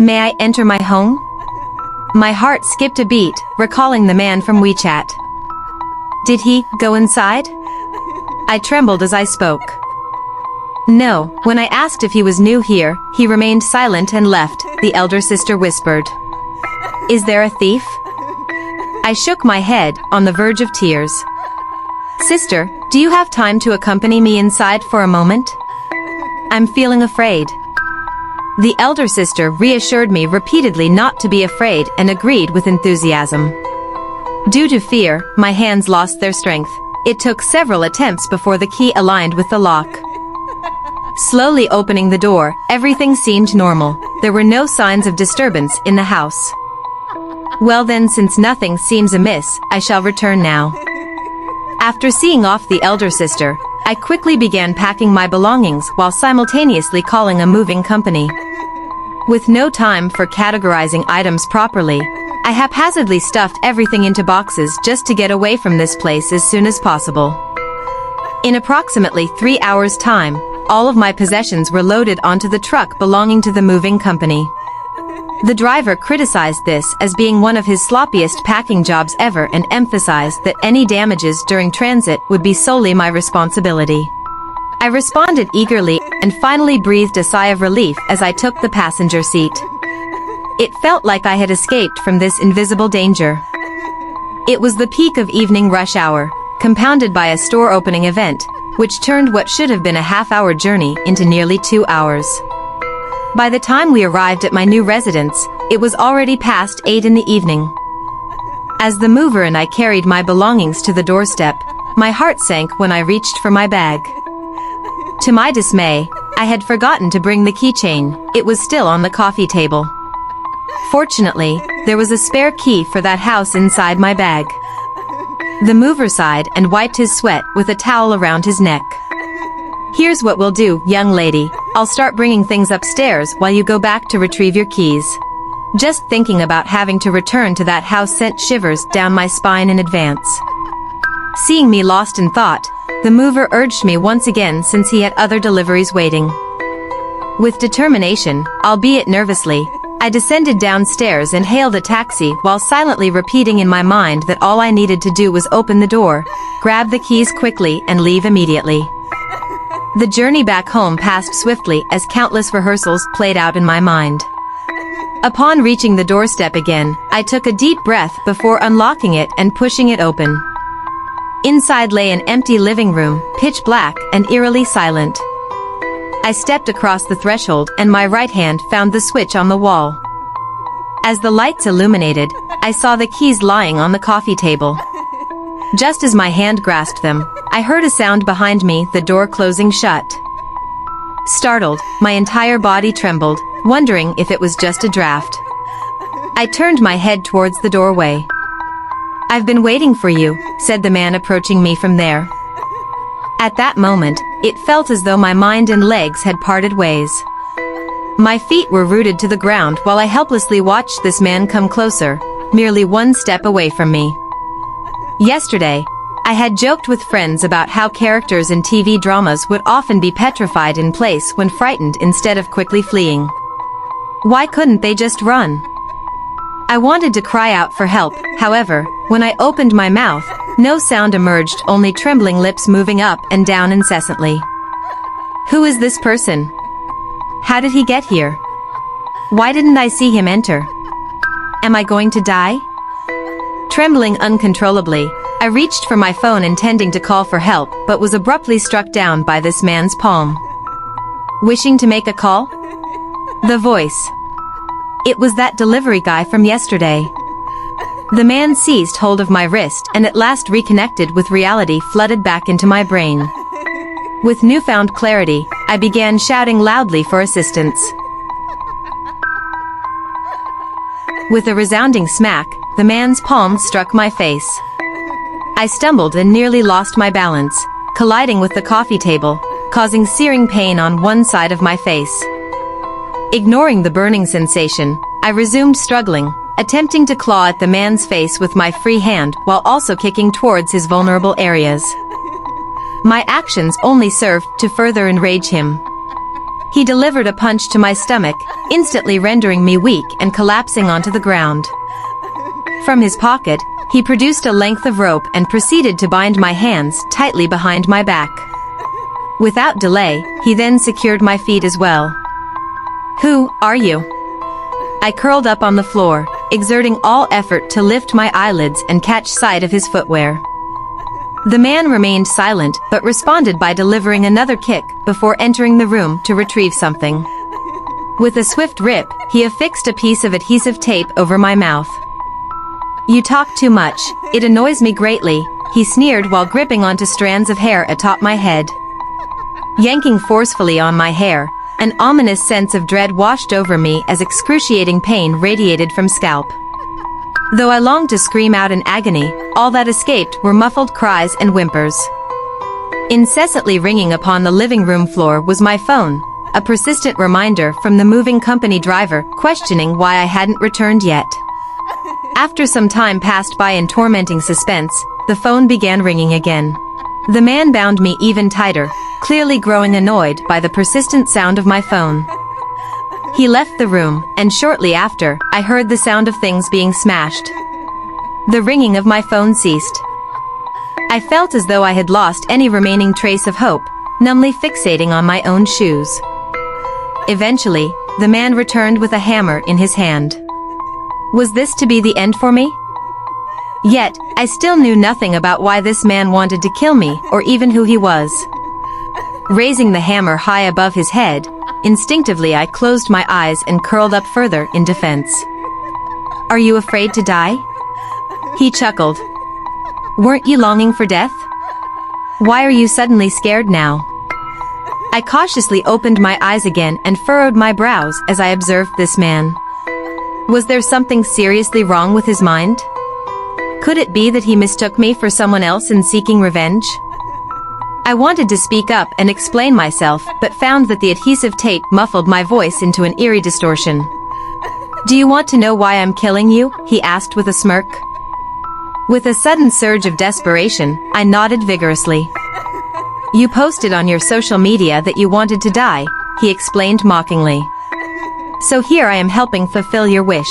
May I enter my home? My heart skipped a beat, recalling the man from WeChat. Did he go inside? I trembled as I spoke. No, when I asked if he was new here, he remained silent and left, the elder sister whispered. Is there a thief? I shook my head, on the verge of tears. Sister, do you have time to accompany me inside for a moment? I'm feeling afraid. The elder sister reassured me repeatedly not to be afraid and agreed with enthusiasm. Due to fear, my hands lost their strength. It took several attempts before the key aligned with the lock. Slowly opening the door, everything seemed normal. There were no signs of disturbance in the house. Well then since nothing seems amiss, I shall return now. After seeing off the elder sister, I quickly began packing my belongings while simultaneously calling a moving company. With no time for categorizing items properly, I haphazardly stuffed everything into boxes just to get away from this place as soon as possible. In approximately three hours' time, all of my possessions were loaded onto the truck belonging to the moving company. The driver criticized this as being one of his sloppiest packing jobs ever and emphasized that any damages during transit would be solely my responsibility. I responded eagerly and finally breathed a sigh of relief as I took the passenger seat. It felt like I had escaped from this invisible danger. It was the peak of evening rush hour, compounded by a store opening event, which turned what should have been a half-hour journey into nearly two hours. By the time we arrived at my new residence, it was already past 8 in the evening. As the mover and I carried my belongings to the doorstep, my heart sank when I reached for my bag. To my dismay, I had forgotten to bring the keychain, it was still on the coffee table. Fortunately, there was a spare key for that house inside my bag. The mover sighed and wiped his sweat with a towel around his neck. Here's what we'll do, young lady. I'll start bringing things upstairs while you go back to retrieve your keys. Just thinking about having to return to that house sent shivers down my spine in advance. Seeing me lost in thought, the mover urged me once again since he had other deliveries waiting. With determination, albeit nervously, I descended downstairs and hailed a taxi while silently repeating in my mind that all I needed to do was open the door, grab the keys quickly and leave immediately. The journey back home passed swiftly as countless rehearsals played out in my mind. Upon reaching the doorstep again, I took a deep breath before unlocking it and pushing it open. Inside lay an empty living room, pitch black and eerily silent. I stepped across the threshold and my right hand found the switch on the wall. As the lights illuminated, I saw the keys lying on the coffee table. Just as my hand grasped them, I heard a sound behind me, the door closing shut. Startled, my entire body trembled, wondering if it was just a draft. I turned my head towards the doorway. I've been waiting for you, said the man approaching me from there. At that moment, it felt as though my mind and legs had parted ways. My feet were rooted to the ground while I helplessly watched this man come closer, merely one step away from me. Yesterday, I had joked with friends about how characters in TV dramas would often be petrified in place when frightened instead of quickly fleeing. Why couldn't they just run? I wanted to cry out for help, however, when I opened my mouth, no sound emerged only trembling lips moving up and down incessantly. Who is this person? How did he get here? Why didn't I see him enter? Am I going to die? Trembling uncontrollably, I reached for my phone intending to call for help but was abruptly struck down by this man's palm. Wishing to make a call? The voice. It was that delivery guy from yesterday. The man seized hold of my wrist and at last reconnected with reality flooded back into my brain. With newfound clarity, I began shouting loudly for assistance. With a resounding smack, the man's palm struck my face. I stumbled and nearly lost my balance, colliding with the coffee table, causing searing pain on one side of my face. Ignoring the burning sensation, I resumed struggling, attempting to claw at the man's face with my free hand while also kicking towards his vulnerable areas. My actions only served to further enrage him. He delivered a punch to my stomach, instantly rendering me weak and collapsing onto the ground. From his pocket, he produced a length of rope and proceeded to bind my hands tightly behind my back. Without delay, he then secured my feet as well. Who are you? I curled up on the floor, exerting all effort to lift my eyelids and catch sight of his footwear. The man remained silent but responded by delivering another kick before entering the room to retrieve something. With a swift rip, he affixed a piece of adhesive tape over my mouth. You talk too much, it annoys me greatly, he sneered while gripping onto strands of hair atop my head. Yanking forcefully on my hair, an ominous sense of dread washed over me as excruciating pain radiated from scalp. Though I longed to scream out in agony, all that escaped were muffled cries and whimpers. Incessantly ringing upon the living room floor was my phone, a persistent reminder from the moving company driver questioning why I hadn't returned yet. After some time passed by in tormenting suspense, the phone began ringing again. The man bound me even tighter, clearly growing annoyed by the persistent sound of my phone. He left the room, and shortly after, I heard the sound of things being smashed. The ringing of my phone ceased. I felt as though I had lost any remaining trace of hope, numbly fixating on my own shoes. Eventually, the man returned with a hammer in his hand. Was this to be the end for me? Yet, I still knew nothing about why this man wanted to kill me, or even who he was. Raising the hammer high above his head, instinctively I closed my eyes and curled up further in defense. Are you afraid to die? He chuckled. Weren't you longing for death? Why are you suddenly scared now? I cautiously opened my eyes again and furrowed my brows as I observed this man. Was there something seriously wrong with his mind? Could it be that he mistook me for someone else in seeking revenge? I wanted to speak up and explain myself, but found that the adhesive tape muffled my voice into an eerie distortion. Do you want to know why I'm killing you? He asked with a smirk. With a sudden surge of desperation, I nodded vigorously. You posted on your social media that you wanted to die, he explained mockingly. So here I am helping fulfill your wish.